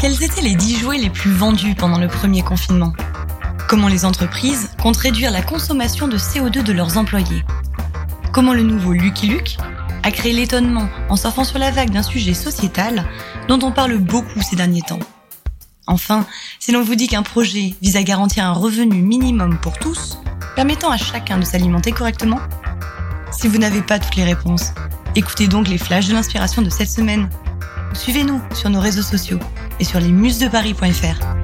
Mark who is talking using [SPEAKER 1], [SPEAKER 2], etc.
[SPEAKER 1] Quels étaient les 10 jouets les plus vendus pendant le premier confinement? Comment les entreprises comptent réduire la consommation de CO2 de leurs employés? Comment le nouveau Lucky Luke a créé l'étonnement en surfant sur la vague d'un sujet sociétal dont on parle beaucoup ces derniers temps? Enfin, si l'on vous dit qu'un projet vise à garantir un revenu minimum pour tous, permettant à chacun de s'alimenter correctement? Si vous n'avez pas toutes les réponses, écoutez donc les flashs de l'inspiration de cette semaine. Suivez-nous sur nos réseaux sociaux et sur lesmusesdeparis.fr.